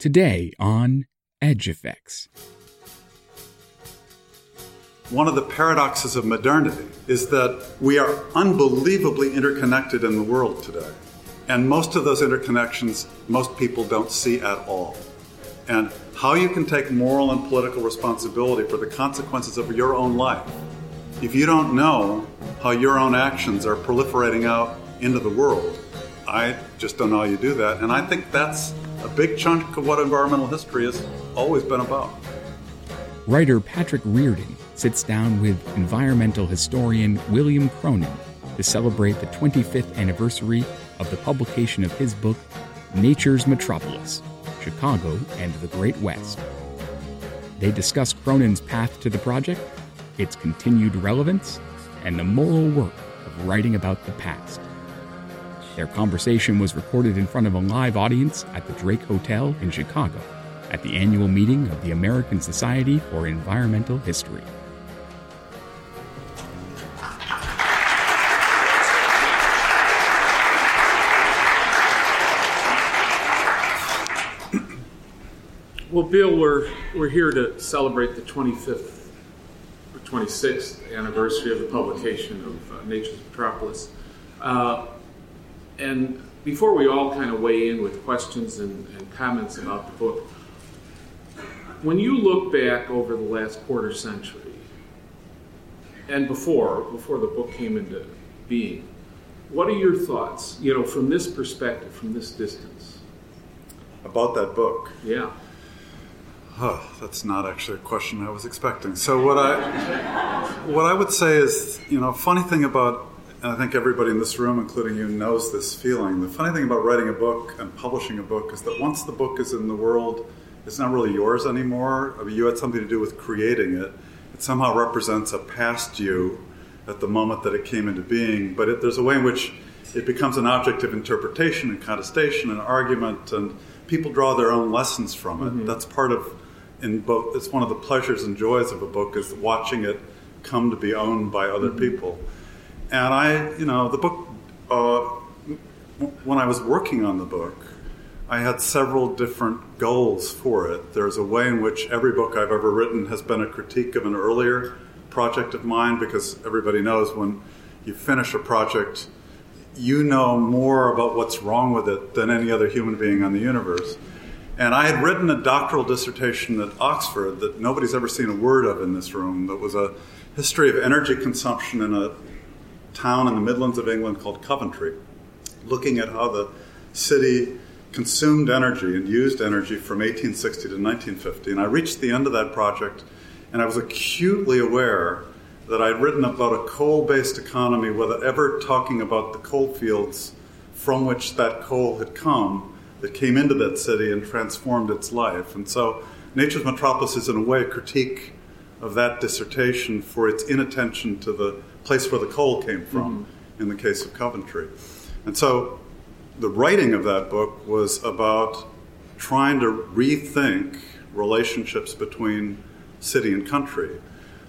Today on Edge Effects. One of the paradoxes of modernity is that we are unbelievably interconnected in the world today. And most of those interconnections, most people don't see at all. And how you can take moral and political responsibility for the consequences of your own life if you don't know how your own actions are proliferating out into the world. I just don't know how you do that. And I think that's a big chunk of what environmental history has always been about. Writer Patrick Reardon sits down with environmental historian William Cronon to celebrate the 25th anniversary of the publication of his book, Nature's Metropolis Chicago and the Great West. They discuss Cronon's path to the project, its continued relevance, and the moral work of writing about the past. Their conversation was recorded in front of a live audience at the Drake Hotel in Chicago at the annual meeting of the American Society for Environmental History. Well, Bill, we're, we're here to celebrate the 25th or 26th anniversary of the publication of uh, Nature's Metropolis. Uh, and before we all kind of weigh in with questions and, and comments about the book, when you look back over the last quarter century and before, before the book came into being, what are your thoughts, you know, from this perspective, from this distance? About that book. Yeah. Oh, that's not actually a question I was expecting. So what I what I would say is, you know, funny thing about and I think everybody in this room, including you, knows this feeling. The funny thing about writing a book and publishing a book is that once the book is in the world, it's not really yours anymore. I mean, you had something to do with creating it. It somehow represents a past you at the moment that it came into being, but it, there's a way in which it becomes an object of interpretation and contestation and argument, and people draw their own lessons from it. Mm-hmm. That's part of in both. It's one of the pleasures and joys of a book is watching it come to be owned by other mm-hmm. people. And I, you know, the book. Uh, when I was working on the book, I had several different goals for it. There's a way in which every book I've ever written has been a critique of an earlier project of mine because everybody knows when you finish a project, you know more about what's wrong with it than any other human being on the universe. And I had written a doctoral dissertation at Oxford that nobody's ever seen a word of in this room that was a history of energy consumption in a town in the Midlands of England called Coventry, looking at how the city consumed energy and used energy from 1860 to 1950. And I reached the end of that project, and I was acutely aware that I'd written about a coal based economy without ever talking about the coal fields from which that coal had come that came into that city and transformed its life. And so, Nature's Metropolis is, in a way, a critique of that dissertation for its inattention to the place where the coal came from mm-hmm. in the case of Coventry. And so, the writing of that book was about trying to rethink relationships between city and country.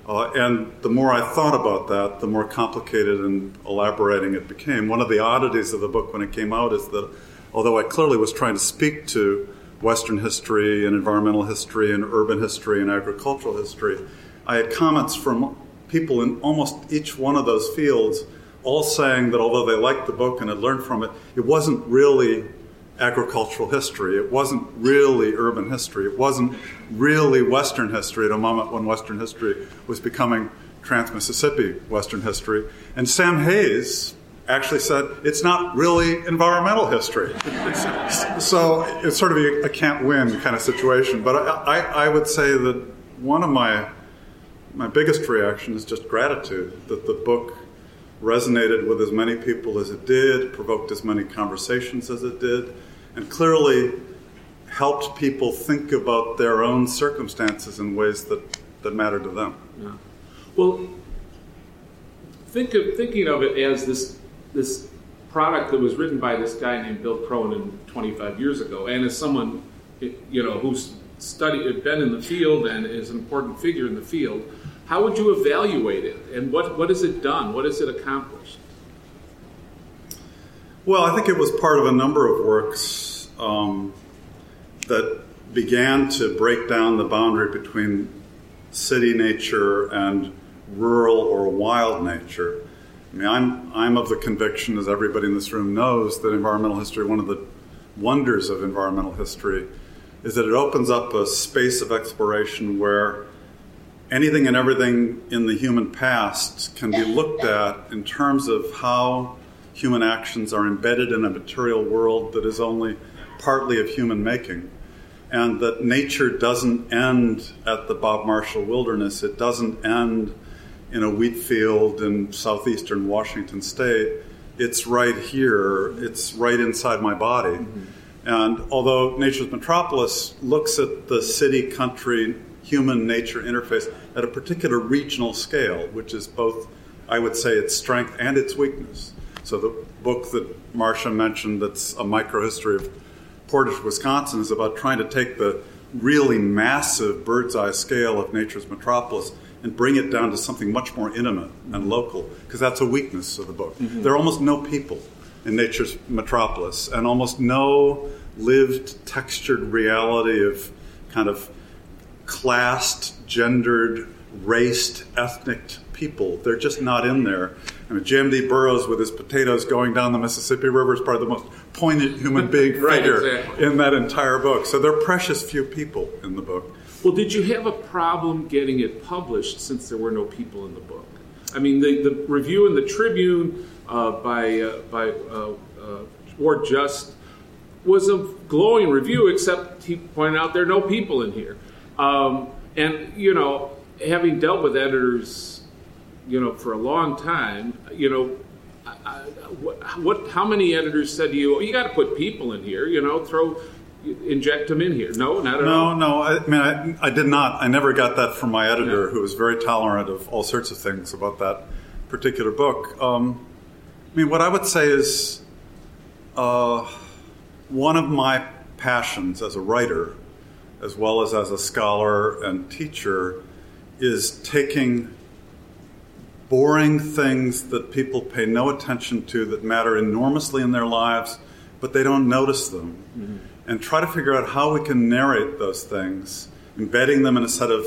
Uh, and the more I thought about that, the more complicated and elaborating it became. One of the oddities of the book when it came out is that although I clearly was trying to speak to Western history and environmental history and urban history and agricultural history, I had comments from people in almost each one of those fields, all saying that although they liked the book and had learned from it, it wasn't really agricultural history. It wasn't really urban history. It wasn't really Western history at a moment when Western history was becoming Trans Mississippi Western history. And Sam Hays, actually said it's not really environmental history. so it's sort of a, a, can't win kind of situation. But I, I, I, would say that one of my my biggest reaction is just gratitude that the book resonated with as many people as it did, provoked as many conversations as it did, and clearly helped people think about their own circumstances in ways that, that matter to them. Yeah. Well, think of, thinking of it as this this product that was written by this guy named Bill Cronon 25 years ago, and as someone you know who's studied, been in the field, and is an important figure in the field, how would you evaluate it, and what what has it done? What has it accomplished? Well, I think it was part of a number of works um, that began to break down the boundary between city nature and rural or wild nature. I mean, I'm, I'm of the conviction, as everybody in this room knows, that environmental history, one of the wonders of environmental history, is that it opens up a space of exploration where anything and everything in the human past can be looked at in terms of how human actions are embedded in a material world that is only partly of human making and that nature doesn't end at the Bob Marshall Wilderness. It doesn't end in a wheat field in southeastern Washington state. It's right here, it's right inside my body. Mm-hmm. And although Nature's Metropolis looks at the city country human nature interface at a particular regional scale, which is both, I would say, its strength and its weakness. So the book that Marcia mentioned, that's a microhistory of Portage, Wisconsin, is about trying to take the really massive bird's eye scale of nature's metropolis and bring it down to something much more intimate and local, because that's a weakness of the book. Mm-hmm. There are almost no people in nature's metropolis, and almost no lived, textured reality of kind of classed, gendered, raced, ethnic people. They're just not in there. I mean, J.M.D. Burrows with his potatoes going down the Mississippi River is probably the most poignant human being right, figure exactly. in that entire book. So there are precious few people in the book. Well, did you have a problem getting it published since there were no people in the book? I mean, the, the review in the Tribune by uh, by uh, uh Ward Just was a glowing review, except he pointed out there are no people in here. Um, and you know, having dealt with editors you know, for a long time, you know, I, what, what, how many editors said to you, oh, you got to put people in here, you know, throw, inject them in here? No, not at no, all. No, no. I mean, I, I, did not. I never got that from my editor, yeah. who was very tolerant of all sorts of things about that particular book. Um, I mean, what I would say is uh, one of my passions as a writer, as well as as a scholar and teacher, is taking boring things that people pay no attention to that matter enormously in their lives, but they don't notice them. Mm-hmm. And try to figure out how we can narrate those things, embedding them in a set of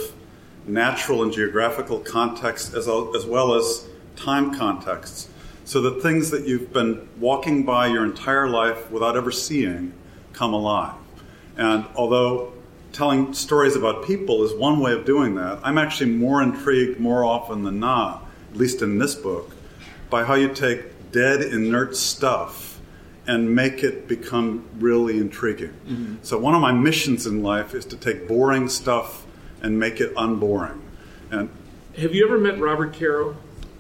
natural and geographical contexts as, as well as time contexts, so that things that you've been walking by your entire life without ever seeing come alive. And although telling stories about people is one way of doing that, I'm actually more intrigued more often than not at least in this book, by how you take dead, inert stuff and make it become really intriguing. Mm-hmm. So, one of my missions in life is to take boring stuff and make it unboring. And have you ever met Robert Caro?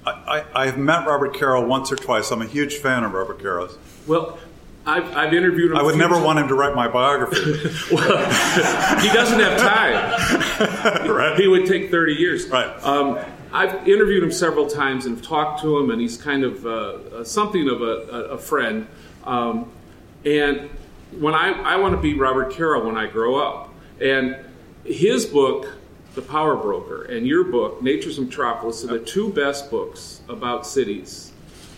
I, I, have met Robert Caro once or twice. I'm a huge fan of Robert Caro's. Well, I've, I've, interviewed him. I would never want him to write my biography. well, he doesn't have time. right. He would take 30 years. Right. Um, I've interviewed him several times and talked to him, and he's kind of uh, uh, something of a, a friend. Um, and when I, I want to be Robert Caro when I grow up, and his book, The Power Broker, and your book, Nature's Metropolis, are the two best books about cities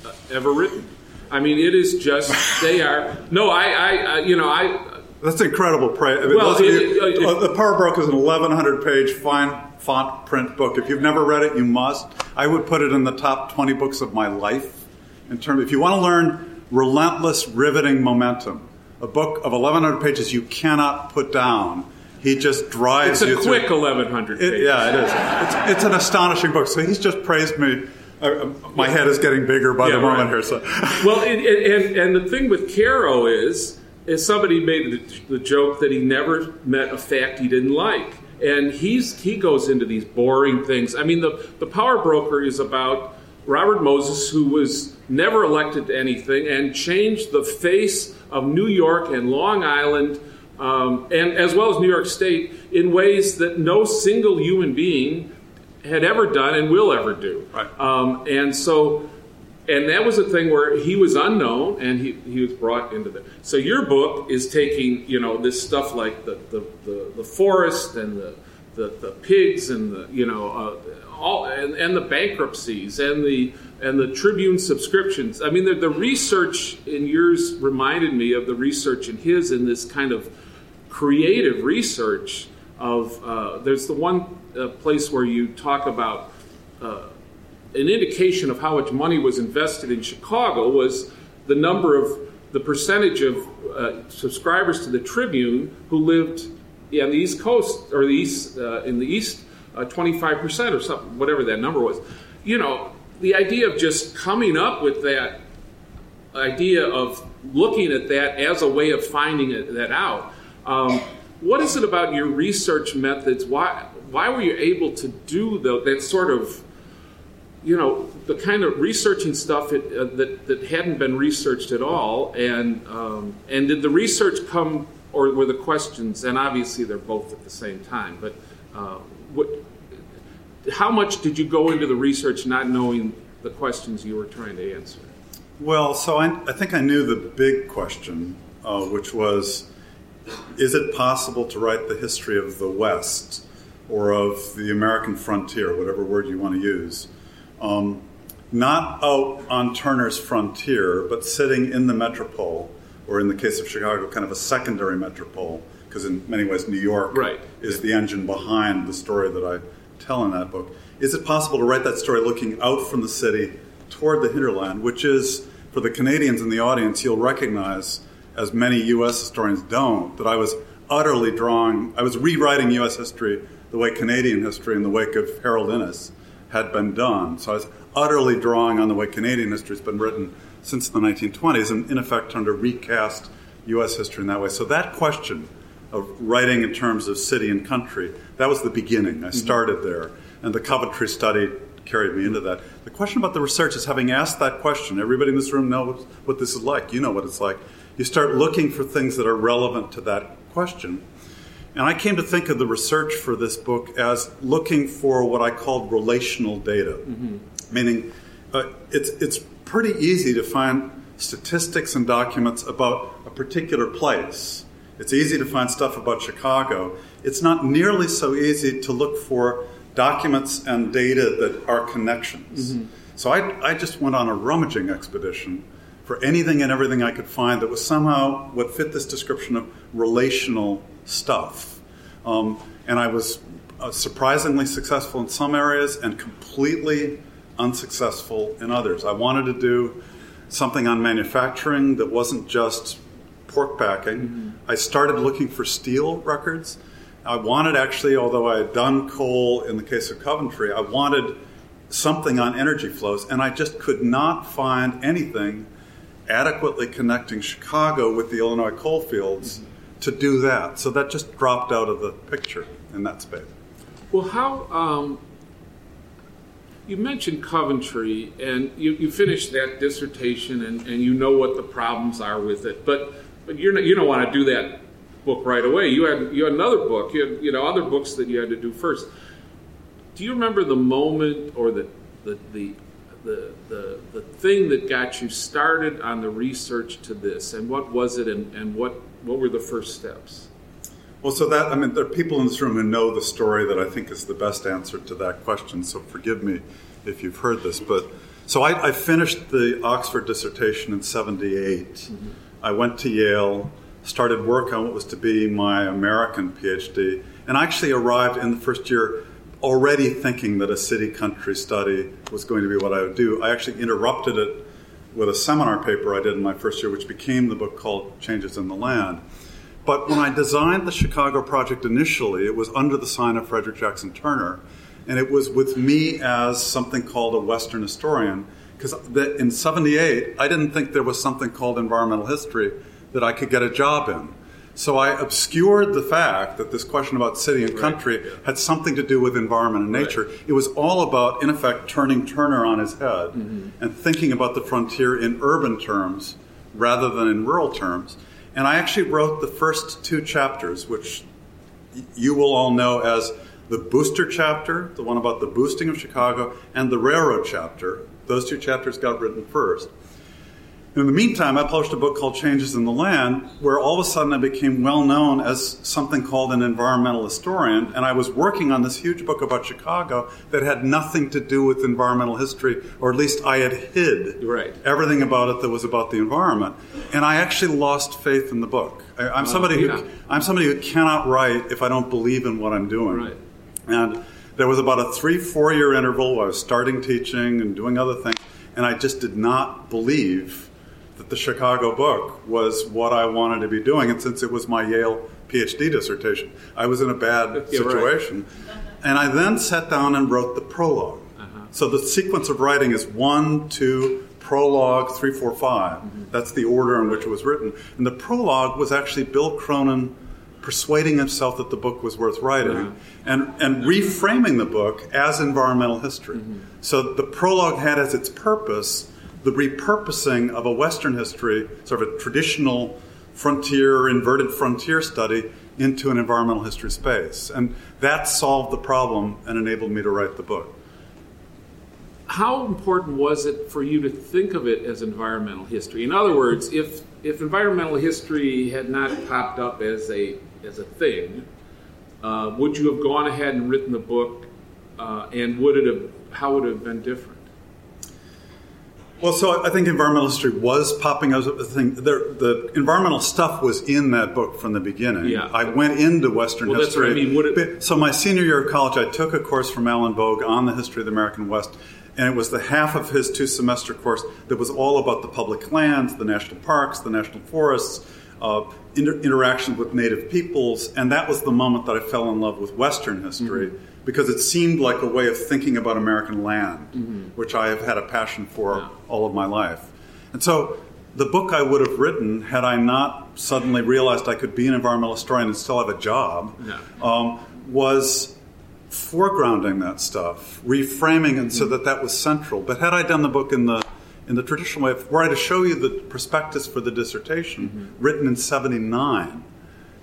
uh, ever written. I mean, it is just they are. No, I, I, I you know, I that's incredible praise. I mean, well, it, you, it, uh, the Power Broker is an 1,100 page fine font print book. If you've never read it, you must. I would put it in the top 20 books of my life. In terms, if you want to learn relentless, riveting momentum, a book of 1,100 pages you cannot put down. He just drives it's you. It's a quick 1,100 pages. It, yeah, it is. It's, it's, an astonishing book. So he's just praised me. Uh, my head is getting bigger by yeah, the moment right. here. So. well, and, and, and the thing with Caro is, is somebody made the, the joke that he never met a fact he didn't like and he's he goes into these boring things. I mean, the the power broker is about Robert Moses, who was never elected to anything and changed the face of New York and Long Island, um, and as well as New York State, in ways that no single human being had ever done and will ever do. Right. Um, and so and that was a thing where he was unknown and he, he was brought into the so your book is taking you know this stuff like the the, the, the forest and the, the, the pigs and the you know uh, all and, and the bankruptcies and the and the tribune subscriptions i mean the, the research in yours reminded me of the research in his in this kind of creative research of uh, there's the one uh, place where you talk about uh, an indication of how much money was invested in Chicago was the number of the percentage of uh, subscribers to the Tribune who lived on the East Coast or the East uh, in the East, uh, 25% or something, whatever that number was. You know, the idea of just coming up with that idea of looking at that as a way of finding it, that out. Um, what is it about your research methods? Why why were you able to do the, that sort of you know the kind of researching stuff it, uh, that that hadn't been researched at all? And um, and did the research come or were the questions? And obviously they're both at the same time. But uh, what? How much did you go into the research not knowing the questions you were trying to answer? Well, so I, I think I knew the big question, uh, which was is it possible to write the history of the West or of the American frontier, whatever word you want to use, um, not out on Turner's frontier, but sitting in the metropole, or in the case of Chicago, kind of a secondary metropole, because in many ways New York right. is the engine behind the story that I tell in that book. Is it possible to write that story looking out from the city toward the hinterland, which is, for the Canadians in the audience, you'll recognize as many U.S. historians don't, that I was utterly drawing, I was rewriting U.S. history the way Canadian history in the wake of Harold Innis had been done. So I was utterly drawing on the way Canadian history has been written since the 1920s and, in effect, trying to recast U.S. history in that way. So that question of writing in terms of city and country, that was the beginning. I mm-hmm. started there. And the Coventry study carried me into that. The question about the research is having asked that question, everybody in this room knows what this is like. You know what it's like you start looking for things that are relevant to that question. And I came to think of the research for this book as looking for what I called relational data, mm-hmm. meaning uh, it's, it's pretty easy to find statistics and documents about a particular place. It's easy to find stuff about Chicago. It's not nearly so easy to look for documents and data that are connections. Mm-hmm. So I, I just went on a rummaging expedition for anything and everything I could find that was somehow what fit this description of relational stuff. Um, and I was uh, surprisingly successful in some areas and completely unsuccessful in others. I wanted to do something on manufacturing that wasn't just pork packing. Mm-hmm. I started looking for steel records. I wanted actually, although I had done coal in the case of Coventry, I wanted something on energy flows, and I just could not find anything adequately connecting Chicago with the Illinois coalfields mm-hmm. to do that. So that just dropped out of the picture in that space. Well, how um, you mentioned Coventry, and you, you finished that dissertation, and, and you know what the problems are with it, but but you're not, you don't want to do that book right away. You had you had another book, you had you know other books that you had to do first. Do you remember the moment or the the, the the, the, the thing that got you started on the research to this, and what was it, and, and what, what were the first steps? Well, so that, I mean, there are people in this room who know the story that I think is the best answer to that question, so forgive me if you've heard this. But so I, I finished the Oxford dissertation in 78. Mm-hmm. I went to Yale, started work on what was to be my American PhD, and I actually arrived in the first year already thinking that a city country study was going to be what I would do. I actually interrupted it with a seminar paper I did in my first year, which became the book called Changes in the Land. But when I designed the Chicago project initially, it was under the sign of Frederick Jackson Turner, and it was with me as something called a Western historian. Because in 78, I didn't think there was something called environmental history that I could get a job in. So I obscured the fact that this question about city and country right. had something to do with environment and nature. Right. It was all about, in effect, turning Turner on his head mm-hmm. and thinking about the frontier in urban terms rather than in rural terms. And I actually wrote the first two chapters, which you will all know as the booster chapter, the one about the boosting of Chicago, and the railroad chapter. Those two chapters got written first. In the meantime, I published a book called Changes in the Land, where all of a sudden I became well known as something called an environmental historian, and I was working on this huge book about Chicago that had nothing to do with environmental history, or at least I had hid right. everything about it that was about the environment. And I actually lost faith in the book. I, am somebody yeah. who I'm somebody who cannot write if I don't believe in what I'm doing. Right. And there was about a three, four year interval where I was starting teaching and doing other things, and I just did not believe that the Chicago book was what I wanted to be doing. And since it was my Yale PhD dissertation, I was in a bad Yeah, right. situation. And I then sat down and wrote the prolog Uh-huh. So the sequence of writing is one, two, prologue, three, four, five. Mm-hmm. That's the order in which it was written. And the prologue was actually Bill Cronon persuading himself that the book was worth writing Uh-huh. and, and reframing the book as environmental history. Mm-hmm. So the prologue had as its purpose the repurposing of a Western history, sort of a traditional frontier, inverted frontier study, into an environmental history space. And that solved the problem and enabled me to write the book. How important was it for you to think of it as environmental history? In other words, if if environmental history had not popped up as a as a thing, uh, would you have gone ahead and written the book, uh, and would it have how would it have been different? Well, so I think environmental history was popping up as a thing. There, the environmental stuff was in that book from the beginning. Yeah. I went into Western Well, that's history. what I mean. It- so my senior year of college, I took a course from Alan Bogue on the history of the American West, and it was the half of his two semester course that was all about the public lands, the national parks, the national forests, uh, inter- interactions with native peoples, and that was the moment that I fell in love with Western history Mm-hmm. Because it seemed like a way of thinking about American land, which I have had a passion for Mm-hmm. Yeah. all of my life. And so the book I would have written had I not suddenly realized I could be an environmental historian and still have a job Yeah. um, was foregrounding that stuff, reframing it so that that was central. But had I done the book in the in the traditional way, were I to show you the prospectus for the dissertation written in '79,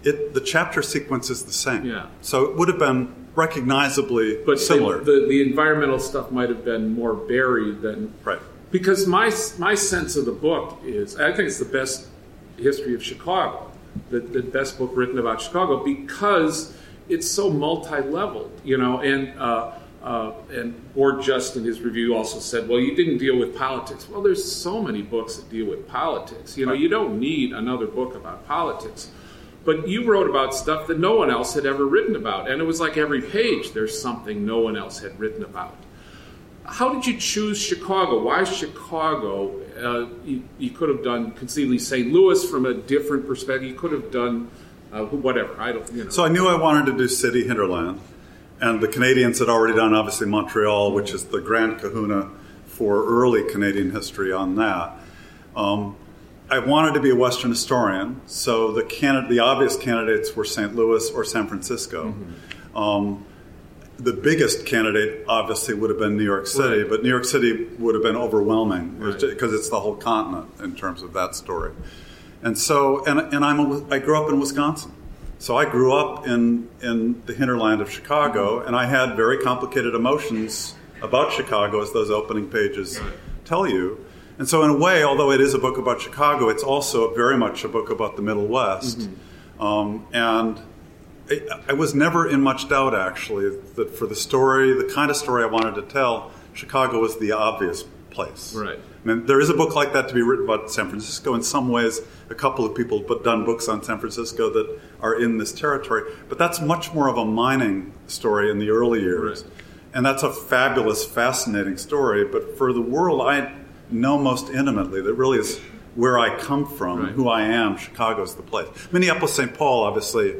it the chapter sequence is the same. Yeah. So it would have been recognizably But similar. The, the environmental stuff might have been more buried than right. Because my my sense of the book is, I think it's the best history of Chicago, the, the best book written about Chicago because it's so multi-leveled, you know. And uh, uh, and Ward Just in his review also said, well, you didn't deal with politics. Well, there's so many books that deal with politics. You know, you don't need another book about politics. But you wrote about stuff that no one else had ever written about, and it was like every page there's something no one else had written about how did you choose Chicago? Why Chicago? Uh, you, you, could have done conceivably St. Louis from a different perspective. You could have done uh, whatever. I don't. You know. So I knew I wanted to do city hinterland, and the Canadians had already done obviously Montreal, which is the grand kahuna for early Canadian history on that. Um, I wanted to be a Western historian, so the the obvious candidates were St. Louis or San Francisco. Mm-hmm. Um, the biggest candidate obviously would have been New York City, Right. but New York City would have been overwhelming Right. because it's the whole continent in terms of that story. And so, and, and I'm a, I grew up in Wisconsin. So I grew up in, in the hinterland of Chicago, and I had very complicated emotions about Chicago, as those opening pages tell you. And so, in a way, although it is a book about Chicago, it's also very much a book about the Middle West. Um, and I, I was never in much doubt, actually, that for the story, the kind of story I wanted to tell, Chicago was the obvious place. Right. I mean, there is a book like that to be written about San Francisco. In some ways, a couple of people have done books on San Francisco that are in this territory, but that's much more of a mining story in the early years. Right. And that's a fabulous, fascinating story. But for the world I know most intimately, that really is where I come from, Right. who I am, Chicago's the place. Minneapolis, St. Paul, obviously,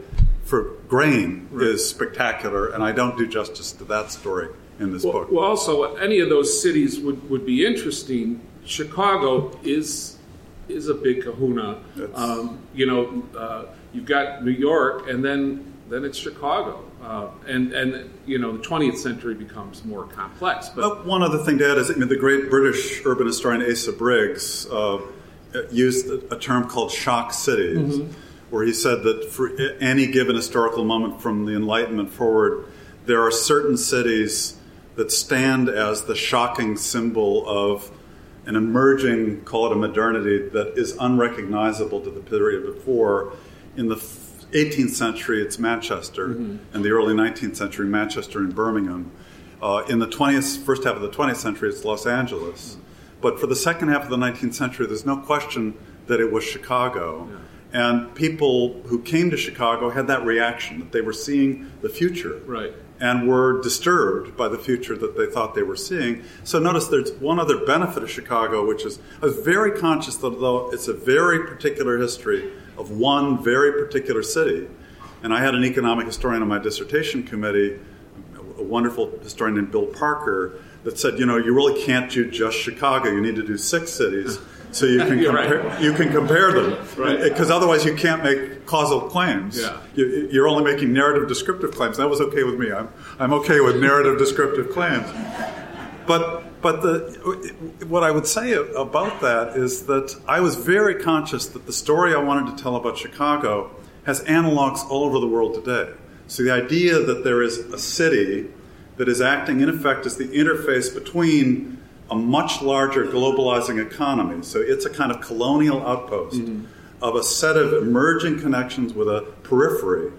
for grain, is spectacular, and I don't do justice to that story in this well, book. well, also any of those cities would, would be interesting. Chicago is is a big Kahuna. Um, you know, uh, you've got New York, and then then it's Chicago, uh, and and you know the 20th century becomes more complex. But Uh, one other thing to add is I mean, the great British urban historian Asa Briggs uh, used a term called shock cities, where he said that for any given historical moment from the Enlightenment forward, there are certain cities that stand as the shocking symbol of an emerging, call it a modernity, that is unrecognizable to the period before. In the 18th century, it's Manchester. Mm-hmm. In the early 19th century, Manchester and Birmingham. Uh, in the 20th, first half of the 20th century, it's Los Angeles. But for the second half of the 19th century, there's no question that it was Chicago. Yeah. And people who came to Chicago had that reaction that they were seeing the future. Right and were disturbed by the future that they thought they were seeing. So notice there's one other benefit of Chicago, which is I was very conscious that though it's a very particular history of one very particular city, and I had an economic historian on my dissertation committee, a wonderful historian named Bill Parker, that said, you know, you really can't do just Chicago. You need to do six cities so you can compare, right. you can compare them because right. otherwise you can't make causal claims. Yeah. You, are only making narrative descriptive claims. That was okay with me. I'm I'm okay with narrative descriptive claims. But but the what I would say about that is that I was very conscious that the story I wanted to tell about Chicago has analogs all over the world today. So the idea that there is a city that is acting in effect as the interface between a much larger globalizing economy. So it's a kind of colonial outpost mm-hmm. of a set of emerging connections with a periphery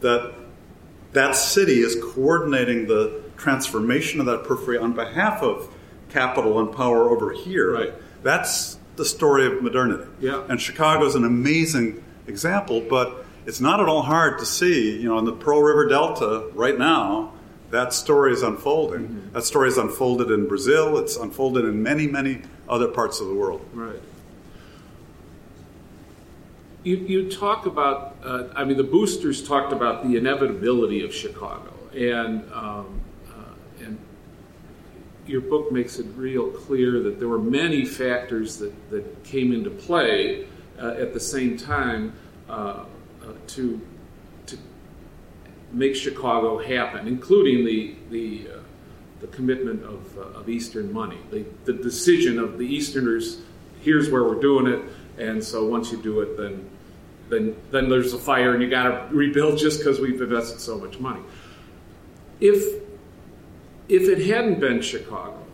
that that city is coordinating the transformation of that periphery on behalf of capital and power over here. Right. That's the story of modernity. Yeah. And Chicago is an amazing example, but it's not at all hard to see, you know, in the Pearl River Delta right now, that story is unfolding. Mm-hmm. That story is unfolded in Brazil. It's unfolded in many, many other parts of the world. Right. You, you talk about, uh, I mean, the boosters talked about the inevitability of Chicago, and um, and your book makes it real clear that there were many factors that, that came into play uh, at the same time uh, uh, to make Chicago happen, including the the uh, the commitment of, uh, of Eastern money, the, the decision of the Easterners. Here's where we're doing it, and so once you do it, then then then there's a fire, and you got to rebuild just because we've invested so much money. If if it hadn't been Chicago,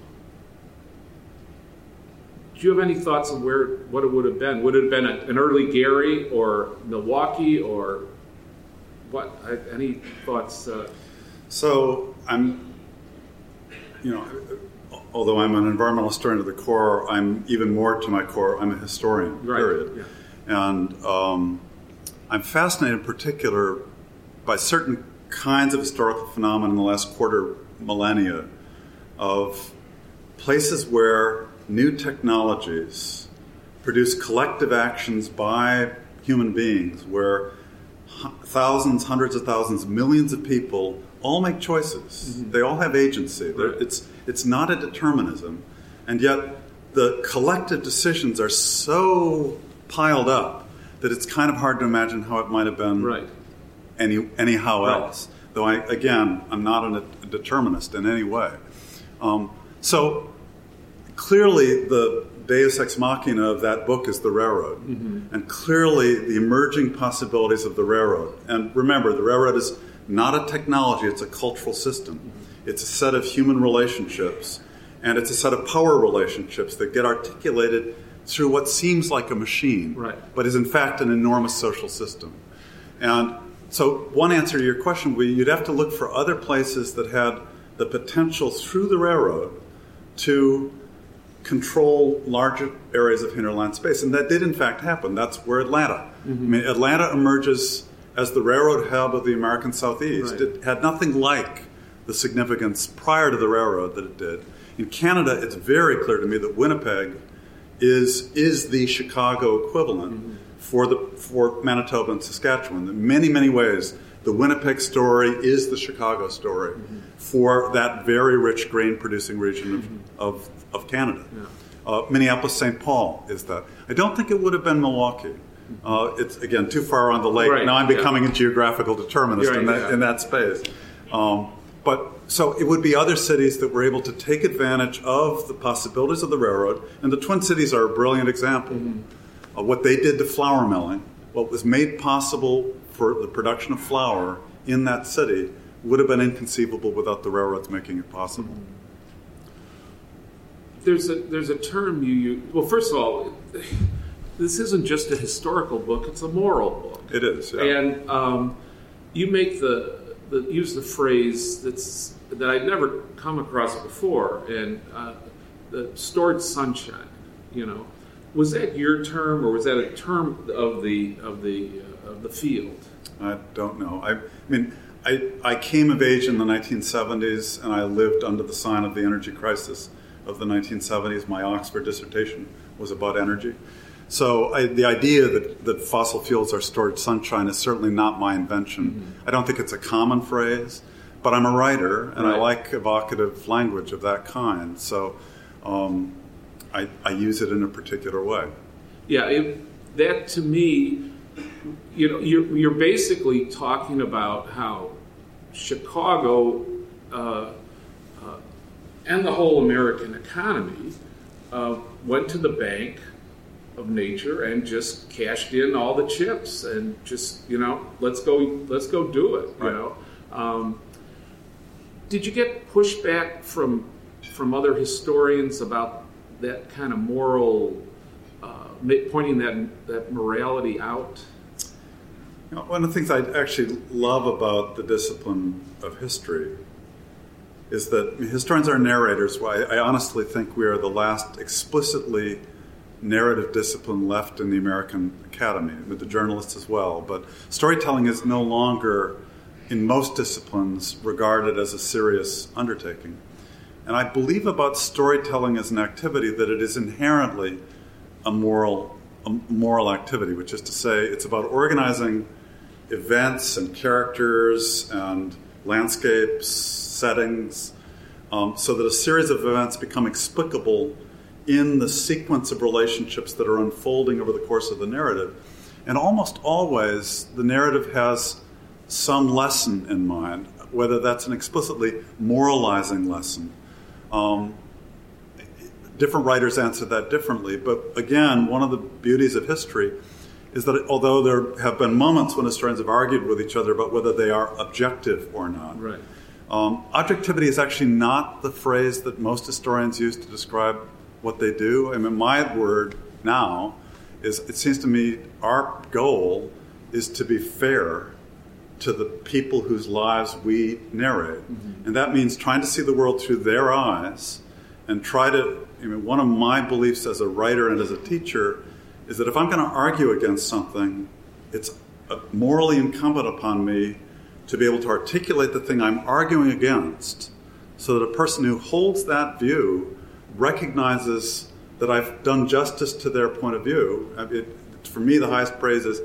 do you have any thoughts on where what it would have been? Would it have been a, an early Gary or Milwaukee or what? Any thoughts? Uh... So I'm, you know, although I'm an environmental historian to the core, I'm even more to my core. I'm a historian. Right. Period. Yeah. And um, I'm fascinated, in particular, by certain kinds of historical phenomena in the last quarter millennia of places where new technologies produce collective actions by human beings, where thousands, hundreds of thousands, millions of people all make choices. Mm-hmm. They all have agency. Right. It's it's not a determinism, and yet the collective decisions are so piled up that it's kind of hard to imagine how it might have been right. any anyhow right. else. Though I again, I'm not a determinist in any way. Um, so clearly, the deus ex machina of that book is the railroad. Mm-hmm. And clearly, the emerging possibilities of the railroad. And remember, the railroad is not a technology, it's a cultural system. Mm-hmm. It's a set of human relationships, and it's a set of power relationships that get articulated through what seems like a machine, right. but is in fact an enormous social system. And so, one answer to your question would be you'd have to look for other places that had the potential through the railroad to control larger areas of hinterland space. And that did, in fact, happen. That's where Atlanta. Mm-hmm. I mean, Atlanta emerges as the railroad hub of the American Southeast. Right. It had nothing like the significance prior to the railroad that it did. In Canada, it's very clear to me that Winnipeg is, is the Chicago equivalent mm-hmm. For, the, for Manitoba and Saskatchewan. In many, many ways, the Winnipeg story is the Chicago story mm-hmm. for that very rich grain producing region of, mm-hmm. of of Canada. Yeah. Uh, Minneapolis St. Paul is that. I don't think it would have been Milwaukee. Uh, it's again too far on the lake. Right, now I'm becoming yeah. a geographical determinist right, in, that, yeah. in that space. Um, but so it would be other cities that were able to take advantage of the possibilities of the railroad, and the Twin Cities are a brilliant example mm-hmm. Of what they did to flour milling. What was made possible for the production of flour in that city would have been inconceivable without the railroads making it possible. There's a there's a term you use. Well, first of all, this isn't just a historical book; it's a moral book. It is, yeah. And um, you make the, the use the phrase that's that I'd never come across before, and uh, the stored sunshine. You know, was that your term, or was that a term of the of the uh, of the field? I don't know. I, I mean. I, I came of age in the 1970s and I lived under the sign of the energy crisis of the 1970s. My Oxford dissertation was about energy. So I, the idea that, that fossil fuels are stored sunshine is certainly not my invention. Mm-hmm. I don't think it's a common phrase, but I'm a writer and right. I like evocative language of that kind. So um, I, I, use it in a particular way. Yeah, it, that to me, you know, you're, you're basically talking about how Chicago uh, uh, and the whole American economy uh, went to the bank of nature and just cashed in all the chips and just you know let's go let's go do it you know um, did you get pushback from from other historians about that kind of moral uh, pointing that that morality out you know, one of the things I actually love about the discipline of history is that historians are narrators. I, I honestly think we are the last explicitly narrative discipline left in the American Academy, with the journalists as well. But storytelling is no longer, in most disciplines, regarded as a serious undertaking. And I believe about storytelling as an activity that it is inherently a moral, a moral activity, which is to say, it's about organizing events and characters and landscapes, settings, um, so that a series of events become explicable in the sequence of relationships that are unfolding over the course of the narrative. And almost always, the narrative has some lesson in mind, whether that's an explicitly moralizing lesson. Um, different writers answer that differently, but again, one of the beauties of history is that although there have been moments when historians have argued with each other about whether they are objective or not, right. um, objectivity is actually not the phrase that most historians use to describe what they do. I mean, my word now is it seems to me our goal is to be fair to the people whose lives we narrate. Mm-hmm. And that means trying to see the world through their eyes and try to. I mean, one of my beliefs as a writer and as a teacher is that if I'm going to argue against something, it's morally incumbent upon me to be able to articulate the thing I'm arguing against so that a person who holds that view recognizes that I've done justice to their point of view. It, for me, the highest praise is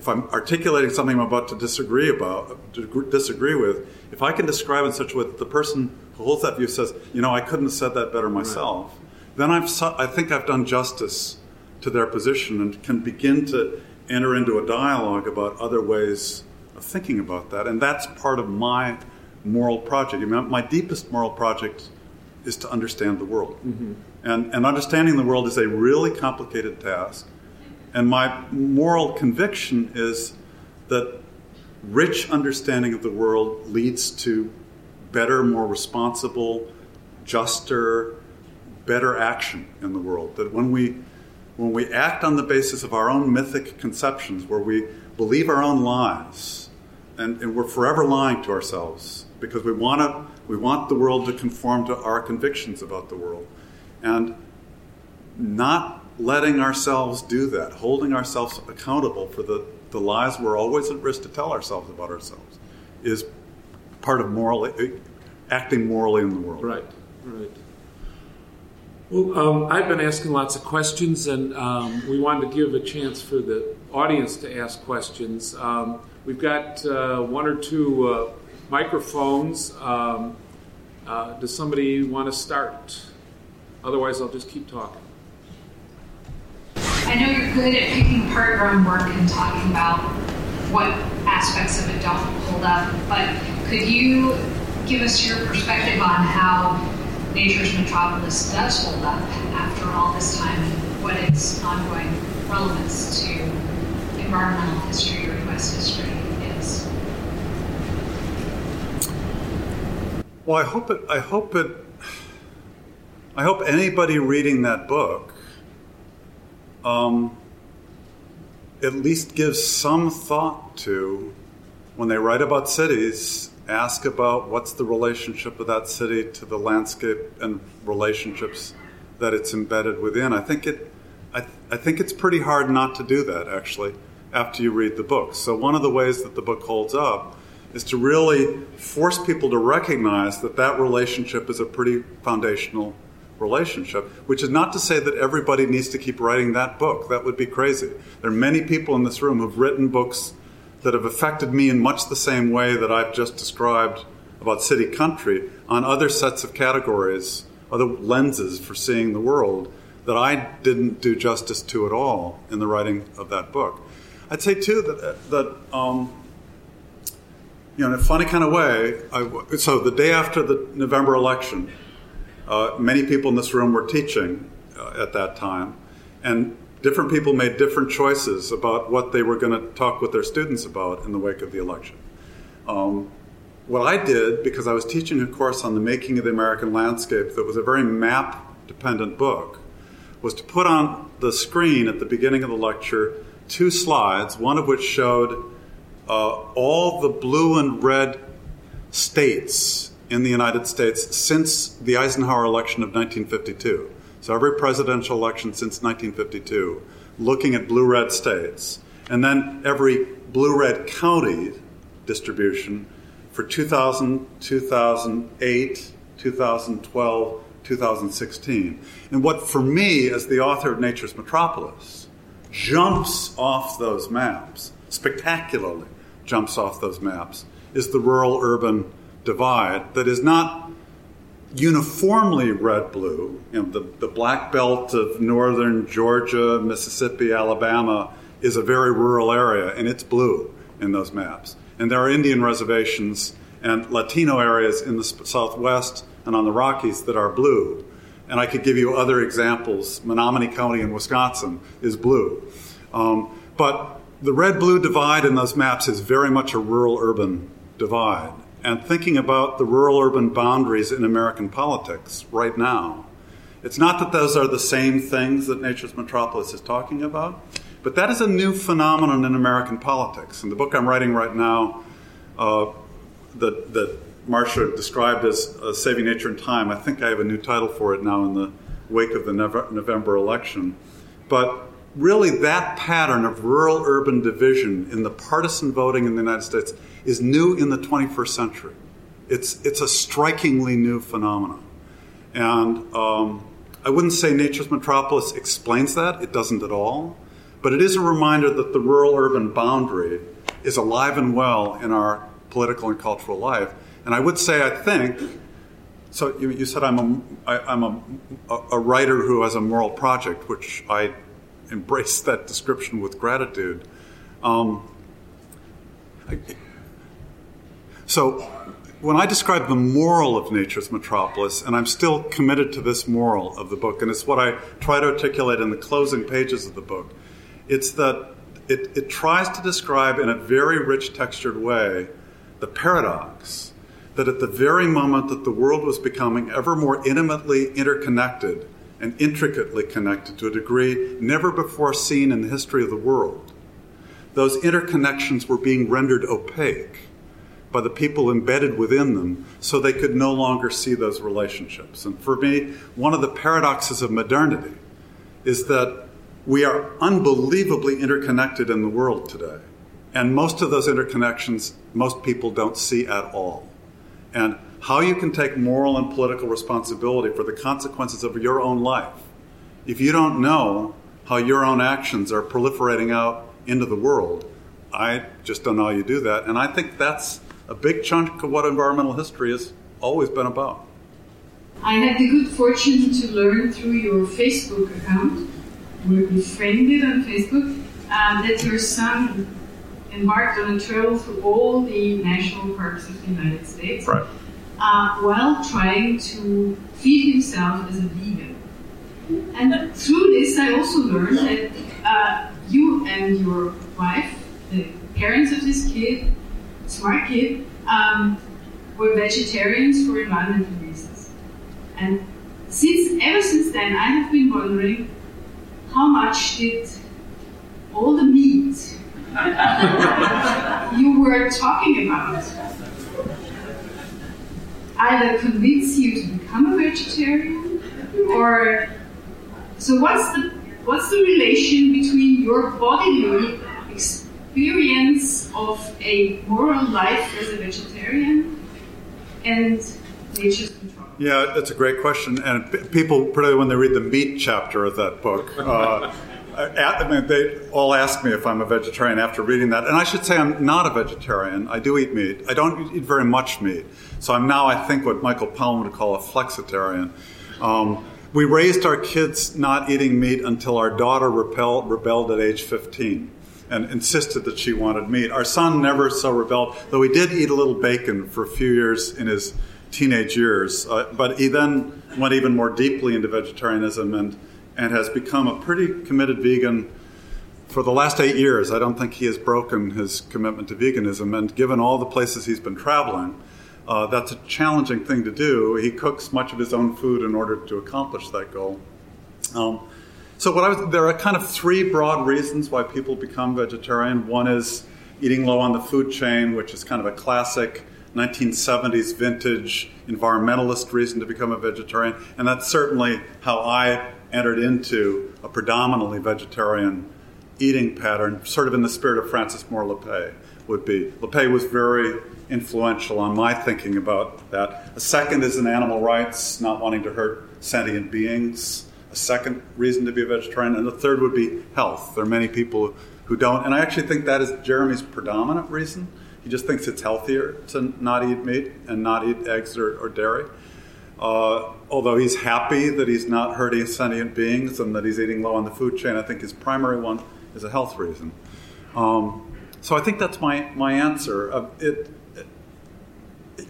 if I'm articulating something I'm about to disagree about, to disagree with, if I can describe in such a way that the person who holds that view says, you know, I couldn't have said that better myself, right. then I've, I think I've done justice to their position and can begin to enter into a dialogue about other ways of thinking about that. And that's part of my moral project. I mean, my deepest moral project is to understand the world. Mm-hmm. And, and understanding the world is a really complicated task. And my moral conviction is that rich understanding of the world leads to better, more responsible, juster, better action in the world. That when we when we act on the basis of our own mythic conceptions, where we believe our own lies, and, and we're forever lying to ourselves because we want to we want the world to conform to our convictions about the world. And not letting ourselves do that, holding ourselves accountable for the, the lies we're always at risk to tell ourselves about ourselves, is part of moral, acting morally in the world. Right, right. Well, um, I've been asking lots of questions, and um, we wanted to give a chance for the audience to ask questions. Um, we've got uh, one or two uh, microphones. Um, uh, does somebody want to start? Otherwise, I'll just keep talking. I know you're good at picking apart your own work and talking about what aspects of it don't hold up, but could you give us your perspective on how Nature's Metropolis does hold up after all this time and what its ongoing relevance to environmental history or U.S. history is? Well, I hope it. I hope it. I hope anybody reading that book um, at least gives some thought to when they write about cities, ask about what's the relationship of that city to the landscape and relationships that it's embedded within. I think it, I, I think it's pretty hard not to do that actually after you read the book. So one of the ways that the book holds up is to really force people to recognize that that relationship is a pretty foundational relationship, which is not to say that everybody needs to keep writing that book. That would be crazy. There are many people in this room who've written books that have affected me in much the same way that I've just described about city country on other sets of categories, other lenses for seeing the world that I didn't do justice to at all in the writing of that book. I'd say too that that um, you know, in a funny kind of way. I, so the day after the November election, uh, many people in this room were teaching uh, at that time, and different people made different choices about what they were going to talk with their students about in the wake of the election. Um, what I did, because I was teaching a course on the making of the American landscape that was a very map dependent book, was to put on the screen at the beginning of the lecture two slides, one of which showed uh, all the blue and red states in the United States since the Eisenhower election of 1952. So every presidential election since 1952, looking at blue red states. And then every blue red county distribution for 2000, 2008, 2012, 2016. And what for me, as the author of Nature's Metropolis, jumps off those maps, spectacularly jumps off those maps, is the rural urban divide that is not uniformly red blue. You know, the, the black belt of northern Georgia, Mississippi, Alabama is a very rural area, and it's blue in those maps. And there are Indian reservations and Latino areas in the southwest and on the Rockies that are blue. And I could give you other examples. Menominee County in Wisconsin is blue. Um, but the red blue divide in those maps is very much a rural urban divide and thinking about the rural urban boundaries in American politics right now. It's not that those are the same things that Nature's Metropolis is talking about, but that is a new phenomenon in American politics. And the book I'm writing right now, uh, that, that Marcia described as uh, Saving Nature and Time, I think I have a new title for it now in the wake of the November election. But really, that pattern of rural urban division in the partisan voting in the United States is new in the 21st century. It's, it's a strikingly new phenomenon. And um, I wouldn't say Nature's Metropolis explains that, it doesn't at all. But it is a reminder that the rural urban boundary is alive and well in our political and cultural life. And I would say, I think, so you, you said I'm, a, I, I'm a, a writer who has a moral project, which I embrace that description with gratitude. Um, so, when I describe the moral of Nature's Metropolis, and I'm still committed to this moral of the book, and it's what I try to articulate in the closing pages of the book, it's that it, it tries to describe in a very rich, textured way the paradox that at the very moment that the world was becoming ever more intimately interconnected and intricately connected to a degree never before seen in the history of the world, those interconnections were being rendered opaque by the people embedded within them so they could no longer see those relationships. And for me, one of the paradoxes of modernity is that we are unbelievably interconnected in the world today. And most of those interconnections, most people don't see at all. And how you can take moral and political responsibility for the consequences of your own life if you don't know how your own actions are proliferating out into the world. I just don't know how you do that. And I think that's a big chunk of what environmental history has always been about. I had the good fortune to learn through your Facebook account, we're befriended on Facebook, uh, that your son embarked on a trail through all the national parks of the United States. Right. Uh, while trying to feed himself as a vegan. And through this, I also learned that uh, you and your wife, the parents of this kid, smart kid, um, were vegetarians for environmental reasons. And since ever since then, I have been wondering how much did all the meat you were talking about either convince you to become a vegetarian or so what's the what's the relation between your bodily experience of a moral life as a vegetarian and nature's control? Yeah, that's a great question. And people, particularly when they read the meat chapter of that book, uh, I mean, they all ask me if I'm a vegetarian after reading that. And I should say I'm not a vegetarian. I do eat meat. I don't eat very much meat. So I'm now, I think, what Michael Pollan would call a flexitarian. Um, we raised our kids not eating meat until our daughter rebelled, rebelled at age 15 and insisted that she wanted meat. Our son never so rebelled, though he did eat a little bacon for a few years in his teenage years. Uh, but he then went even more deeply into vegetarianism and and has become a pretty committed vegan for the last eight years. I don't think he has broken his commitment to veganism. And given all the places he's been traveling, uh, that's a challenging thing to do. He cooks much of his own food in order to accomplish that goal. Um, so, what I was, there are kind of three broad reasons why people become vegetarian. One is eating low on the food chain, which is kind of a classic 1970s vintage environmentalist reason to become a vegetarian, and that's certainly how I entered into a predominantly vegetarian eating pattern, sort of in the spirit of Frances Moore Lappé would be. Lappé was very influential on my thinking about that. A second is in animal rights, not wanting to hurt sentient beings. A second reason to be a vegetarian, and the third would be health. There are many people who don't, and I actually think that is Jeremy's predominant reason. He just thinks it's healthier to not eat meat and not eat eggs or, or dairy. Uh, although he's happy that he's not hurting sentient beings and that he's eating low on the food chain, I think his primary one is a health reason. Um, so I think that's my, my answer. Uh, it,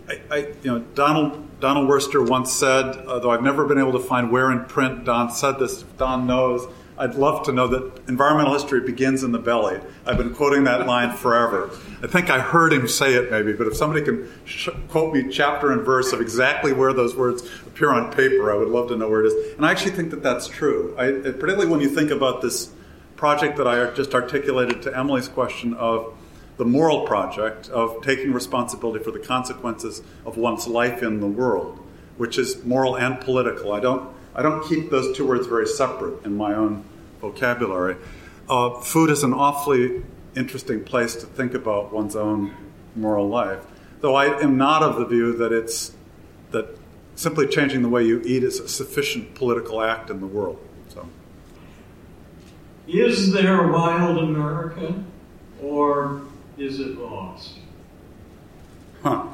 I, I, you know, Donald Donald Worster once said, though I've never been able to find where in print Don said this. Don knows, I'd love to know that environmental history begins in the belly. I've been quoting that line forever. I think I heard him say it maybe, but if somebody can sh- quote me chapter and verse of exactly where those words appear on paper, I would love to know where it is. And I actually think that that's true. I, particularly when you think about this project that I just articulated to Emily's question of the moral project of taking responsibility for the consequences of one's life in the world, which is moral and political. I don't I don't keep those two words very separate in my own vocabulary. Uh, food is an awfully interesting place to think about one's own moral life. Though I am not of the view that it's that simply changing the way you eat is a sufficient political act in the world. So, is there wild America, or is it lost? Huh.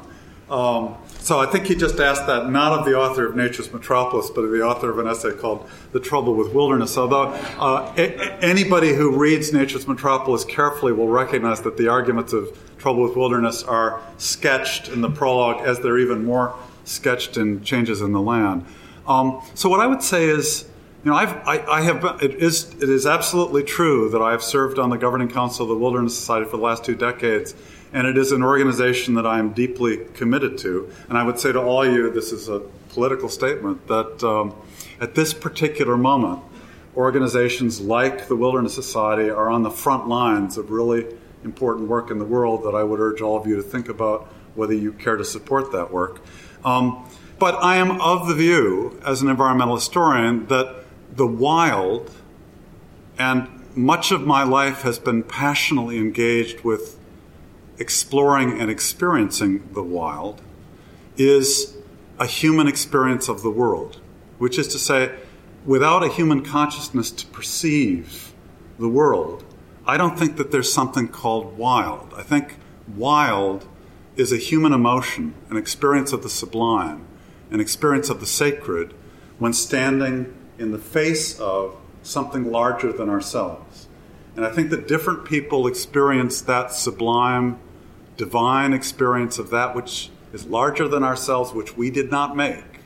Um, so I think he just asked that not of the author of Nature's Metropolis, but of the author of an essay called The Trouble with Wilderness. Although uh, a- anybody who reads Nature's Metropolis carefully will recognize that the arguments of Trouble with Wilderness are sketched in the prologue as they're even more sketched in Changes in the Land. Um, so what I would say is, you know, I've, I, I have it is it is absolutely true that I have served on the governing council of the Wilderness Society for the last two decades and it is an organization that I am deeply committed to. And I would say to all of you, this is a political statement, that um, at this particular moment, organizations like the Wilderness Society are on the front lines of really important work in the world that I would urge all of you to think about whether you care to support that work. Um, but I am of the view, as an environmental historian, that the wild, and much of my life has been passionately engaged with exploring and experiencing the wild is a human experience of the world, which is to say, without a human consciousness to perceive the world, I don't think that there's something called wild. I think wild is a human emotion, an experience of the sublime, an experience of the sacred when standing in the face of something larger than ourselves. And I think that different people experience that sublime divine experience of that which is larger than ourselves, which we did not make,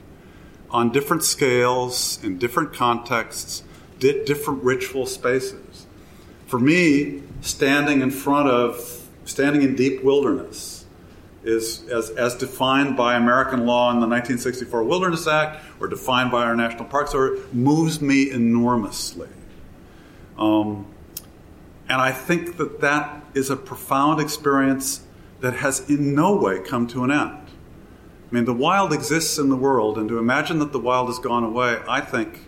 on different scales, in different contexts, different ritual spaces. For me, standing in front of, standing in deep wilderness, is as, as defined by American law in the 1964 Wilderness Act or defined by our national parks, or moves me enormously. Um, and I think that that is a profound experience that has in no way come to an end. I mean, the wild exists in the world, and to imagine that the wild has gone away, I think,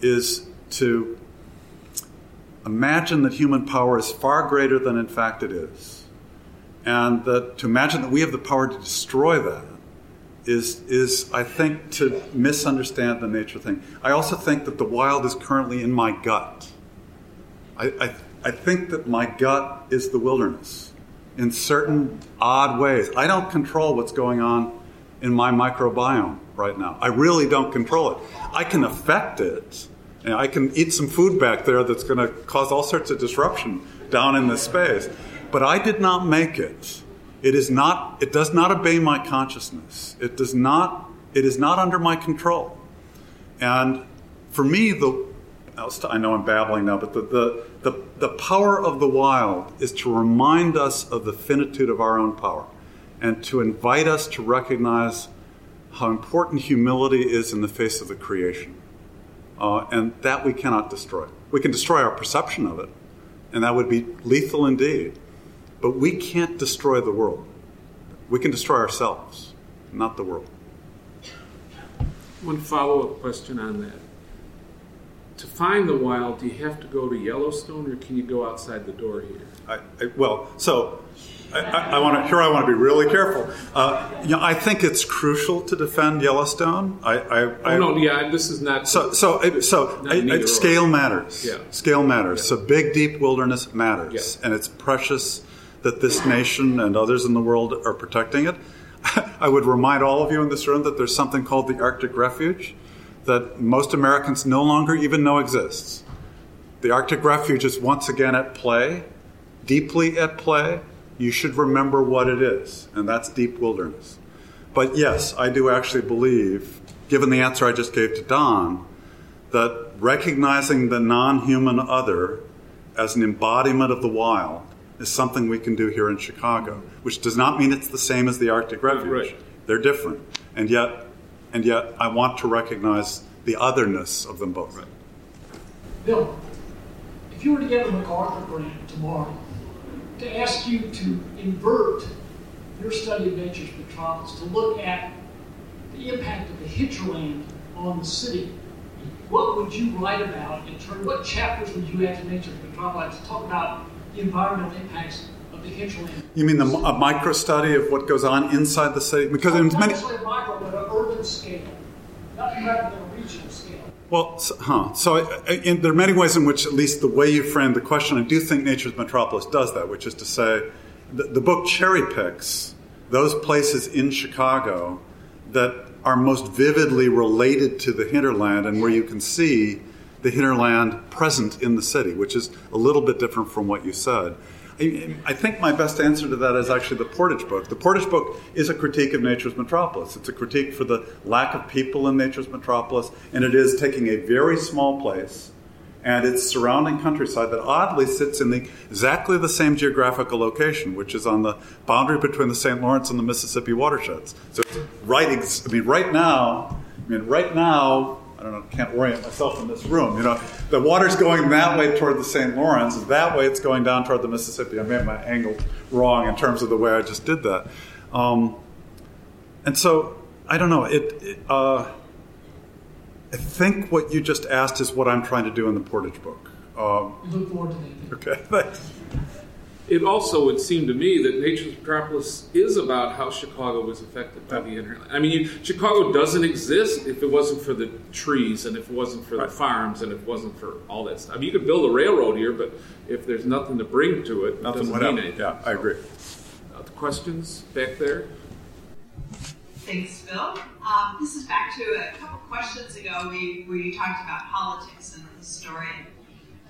is to imagine that human power is far greater than in fact it is. And that to imagine that we have the power to destroy that is, is I think, to misunderstand the nature thing. I also think that the wild is currently in my gut. I, I, I think that my gut is the wilderness in certain odd ways. I don't control what's going on in my microbiome right now. I really don't control it. I can affect it and I can eat some food back there that's going to cause all sorts of disruption down in this space. But I did not make it. It is not. It does not obey my consciousness. It does not. It is not under my control. And for me, the I know I'm babbling now, but the, the, the, the power of the wild is to remind us of the finitude of our own power and to invite us to recognize how important humility is in the face of the creation uh, and that we cannot destroy. We can destroy our perception of it, and that would be lethal indeed. But we can't destroy the world. We can destroy ourselves, not the world. One follow up question on that. To find the wild, do you have to go to Yellowstone or can you go outside the door here? I, I, well, so I, I want to here. I want to be really careful. Uh, you know, I think it's crucial to defend Yellowstone. I, I, oh no, yeah, this is not. So, so, so scale matters. Yeah, scale matters. Yeah. So, big, deep wilderness matters, yeah. and it's precious that this nation and others in the world are protecting it. I would remind all of you in this room that there's something called the Arctic Refuge that most Americans no longer even know exists. The Arctic Refuge is once again at play, deeply at play you should remember what it is, and that's deep wilderness. But yes, I do actually believe, given the answer I just gave to Don, that recognizing the non human other as an embodiment of the wild is something we can do here in Chicago, which does not mean it's the same as the Arctic Refuge. Right. They're different. And yet, and yet, I want to recognize the otherness of them both. Right. Bill, if you were to get a MacArthur grant tomorrow, to ask you to invert your study of nature's metropolis to look at the impact of the hinterland on the city. What would you write about in terms? What chapters would you add to nature's metropolis to talk about the environmental impacts of the hinterland? You mean the, a micro study of what goes on inside the city? Because not, in not many necessarily a micro, but an urban scale, not rather than a regional scale. Well, so, huh. So uh, uh, in, there are many ways in which, at least the way you framed the question, I do think Nature's Metropolis does that, which is to say, the, the book cherry picks those places in Chicago that are most vividly related to the hinterland and where you can see the hinterland present in the city, which is a little bit different from what you said. I think my best answer to that is actually the Portage book. The Portage book is a critique of nature's metropolis. It's a critique for the lack of people in nature's metropolis, and it is taking a very small place and its surrounding countryside that oddly sits in the, exactly the same geographical location, which is on the boundary between the St. Lawrence and the Mississippi watersheds. So it's right, I mean, right now, I mean, right now, I don't know, can't orient myself in this room. You know, the water's going that way toward the St. Lawrence, that way it's going down toward the Mississippi. I made my angle wrong in terms of the way I just did that. Um, and so, I don't know. It. it uh, I think what you just asked is what I'm trying to do in the Portage book. Um, look forward to that. Okay, thanks it also would seem to me that Nature's Metropolis is about how Chicago was affected by the hinterland. I mean, you, Chicago doesn't exist if it wasn't for the trees and if it wasn't for right. the farms and if it wasn't for all that stuff. I mean, you could build a railroad here, but if there's nothing to bring to it, nothing it doesn't mean anything. Yeah, I agree. Uh, the questions back there? Thanks, Bill. Um, this is back to a couple questions ago. We, we talked about politics and the historian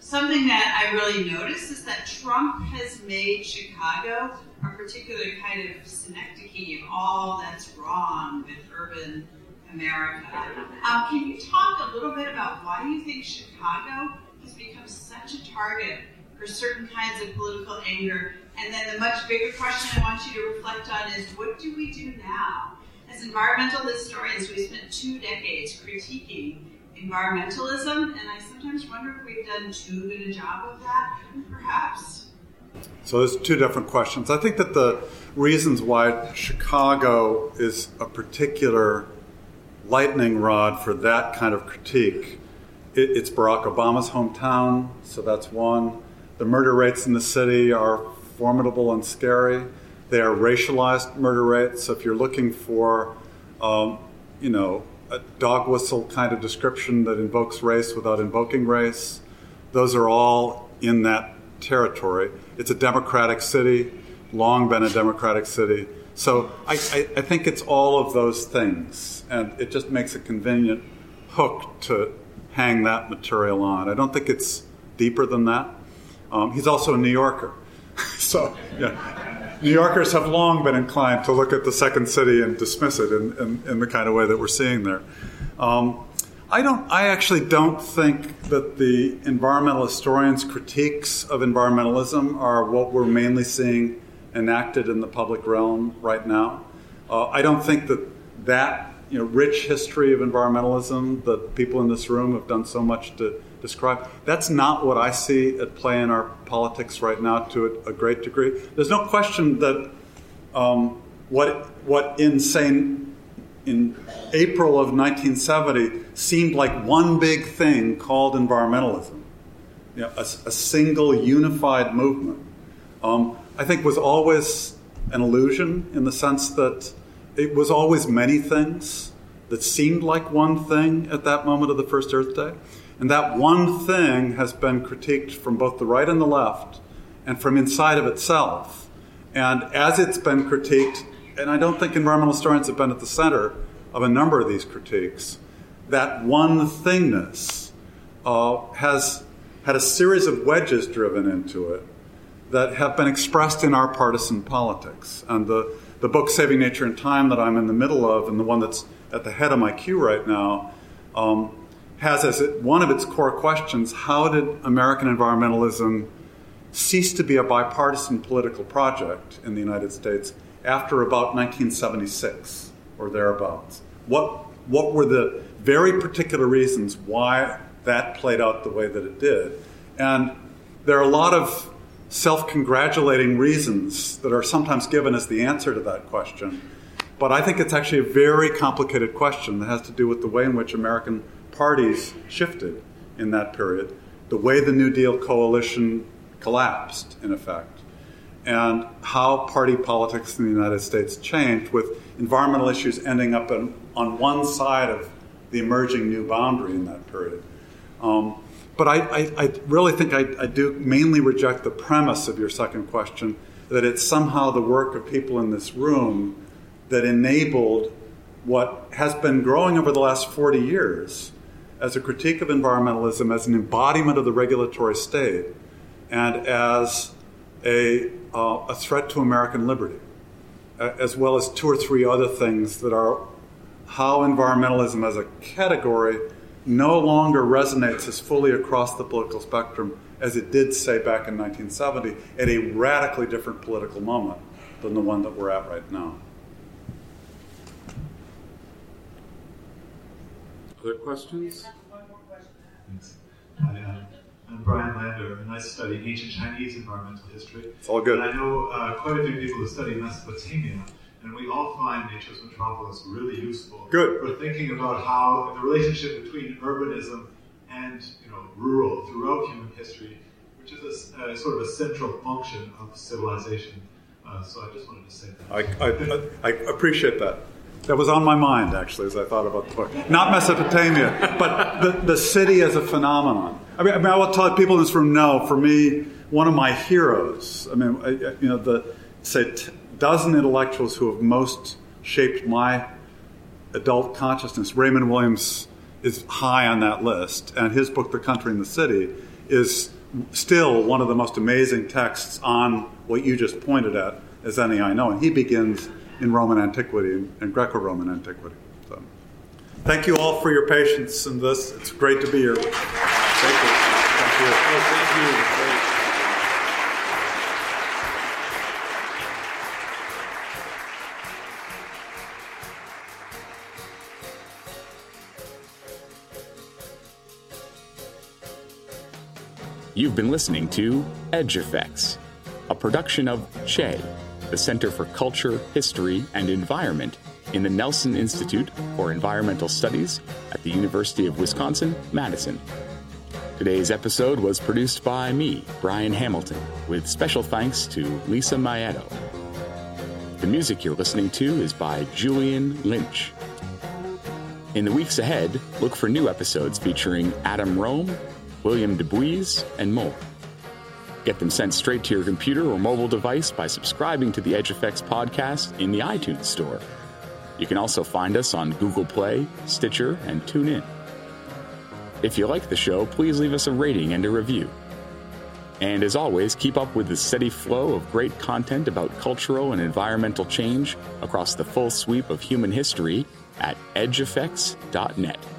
something that I really noticed is that Trump has made Chicago a particular kind of synecdoche of all that's wrong with urban America. Um, can you talk a little bit about why you think Chicago has become such a target for certain kinds of political anger And then the much bigger question I want you to reflect on is what do we do now? As environmental historians, we spent two decades critiquing environmentalism, and I sometimes wonder if we've done too good a job of that, perhaps. So there's two different questions. I think that the reasons why Chicago is a particular lightning rod for that kind of critique. It, it's Barack Obama's hometown, so that's one. The murder rates in the city are formidable and scary. They are racialized murder rates. So if you're looking for, um, you know, a dog whistle kind of description that invokes race without invoking race, those are all in that territory. It's a democratic city, long been a democratic city. So I, I, I, think it's all of those things, and it just makes a convenient hook to hang that material on. I don't think it's deeper than that. Um, he's also a New Yorker. so, yeah. New Yorkers have long been inclined to look at the second city and dismiss it in, in, in the kind of way that we're seeing there. Um, I don't. I actually don't think that the environmental historians' critiques of environmentalism are what we're mainly seeing enacted in the public realm right now. Uh, I don't think that that you know rich history of environmentalism that people in this room have done so much to describe. That's not what I see at play in our politics right now to a, great degree. There's no question that um, what what in saying in April of 1970 seemed like one big thing called environmentalism, you know, a, a, single unified movement. Um, I think was always an illusion in the sense that it was always many things that seemed like one thing at that moment of the first Earth Day. And that one thing has been critiqued from both the right and the left and from inside of itself. And as it's been critiqued, and I don't think environmental historians have been at the center of a number of these critiques, that one thingness uh, has had a series of wedges driven into it that have been expressed in our partisan politics. And the, the book Saving Nature and Time that I'm in the middle of, and the one that's at the head of my queue right now, um, has as one of its core questions how did American environmentalism cease to be a bipartisan political project in the United States after about 1976 or thereabouts? What, what were the very particular reasons why that played out the way that it did? And there are a lot of self congratulating reasons that are sometimes given as the answer to that question. But I think it's actually a very complicated question that has to do with the way in which American parties shifted in that period, the way the New Deal coalition collapsed, in effect, and how party politics in the United States changed, with environmental issues ending up in, on one side of the emerging new boundary in that period. Um, but I, I, I really think I, I, do mainly reject the premise of your second question that it's somehow the work of people in this room that enabled what has been growing over the last 40 years as a critique of environmentalism as an embodiment of the regulatory state and as a, uh, a threat to American liberty, as well as two or three other things that are how environmentalism as a category no longer resonates as fully across the political spectrum as it did, say, back in 1970, at a radically different political moment than the one that we're at right now. Other questions? Hi, uh, I'm Brian Lander, and I study ancient Chinese environmental history. It's all good. And I know uh, quite a few people who study Mesopotamia and we all find Nature's Metropolis really useful Good. for thinking about how the relationship between urbanism and you know rural throughout human history, which is a, sort of a central function of civilization. Uh, so I just wanted to say that. I, I, I, appreciate that. That was on my mind actually as I thought about the book. Not Mesopotamia, but the, the city as a phenomenon. I mean, I, mean, I will tell people in this room know. For me, one of my heroes. I mean, you know, the say t- dozen intellectuals who have most shaped my adult consciousness. Raymond Williams is high on that list, and his book, The Country and the City, is still one of the most amazing texts on what you just pointed at as any I know. And he begins in Roman antiquity and, Greco Roman antiquity. So, thank you all for your patience in this. It's great to be here. Thank you. Thank you. Oh, thank you. You've been listening to Edge Effects, a production of Che the Center for Culture, History, and Environment in the Nelson Institute for Environmental Studies at the University of Wisconsin Madison. Today's episode was produced by me, Brian Hamilton, with special thanks to Lisa Maeto. The music you're listening to is by Julian Lynch. In the weeks ahead, look for new episodes featuring Adam Rome, William Dubuis, and more. Get them sent straight to your computer or mobile device by subscribing to the Edge Effects podcast in the iTunes Store. You can also find us on Google Play, Stitcher, and TuneIn. If you like the show, please leave us a rating and a review. And as always, keep up with the steady flow of great content about cultural and environmental change across the full sweep of human history at edgeeffects.net.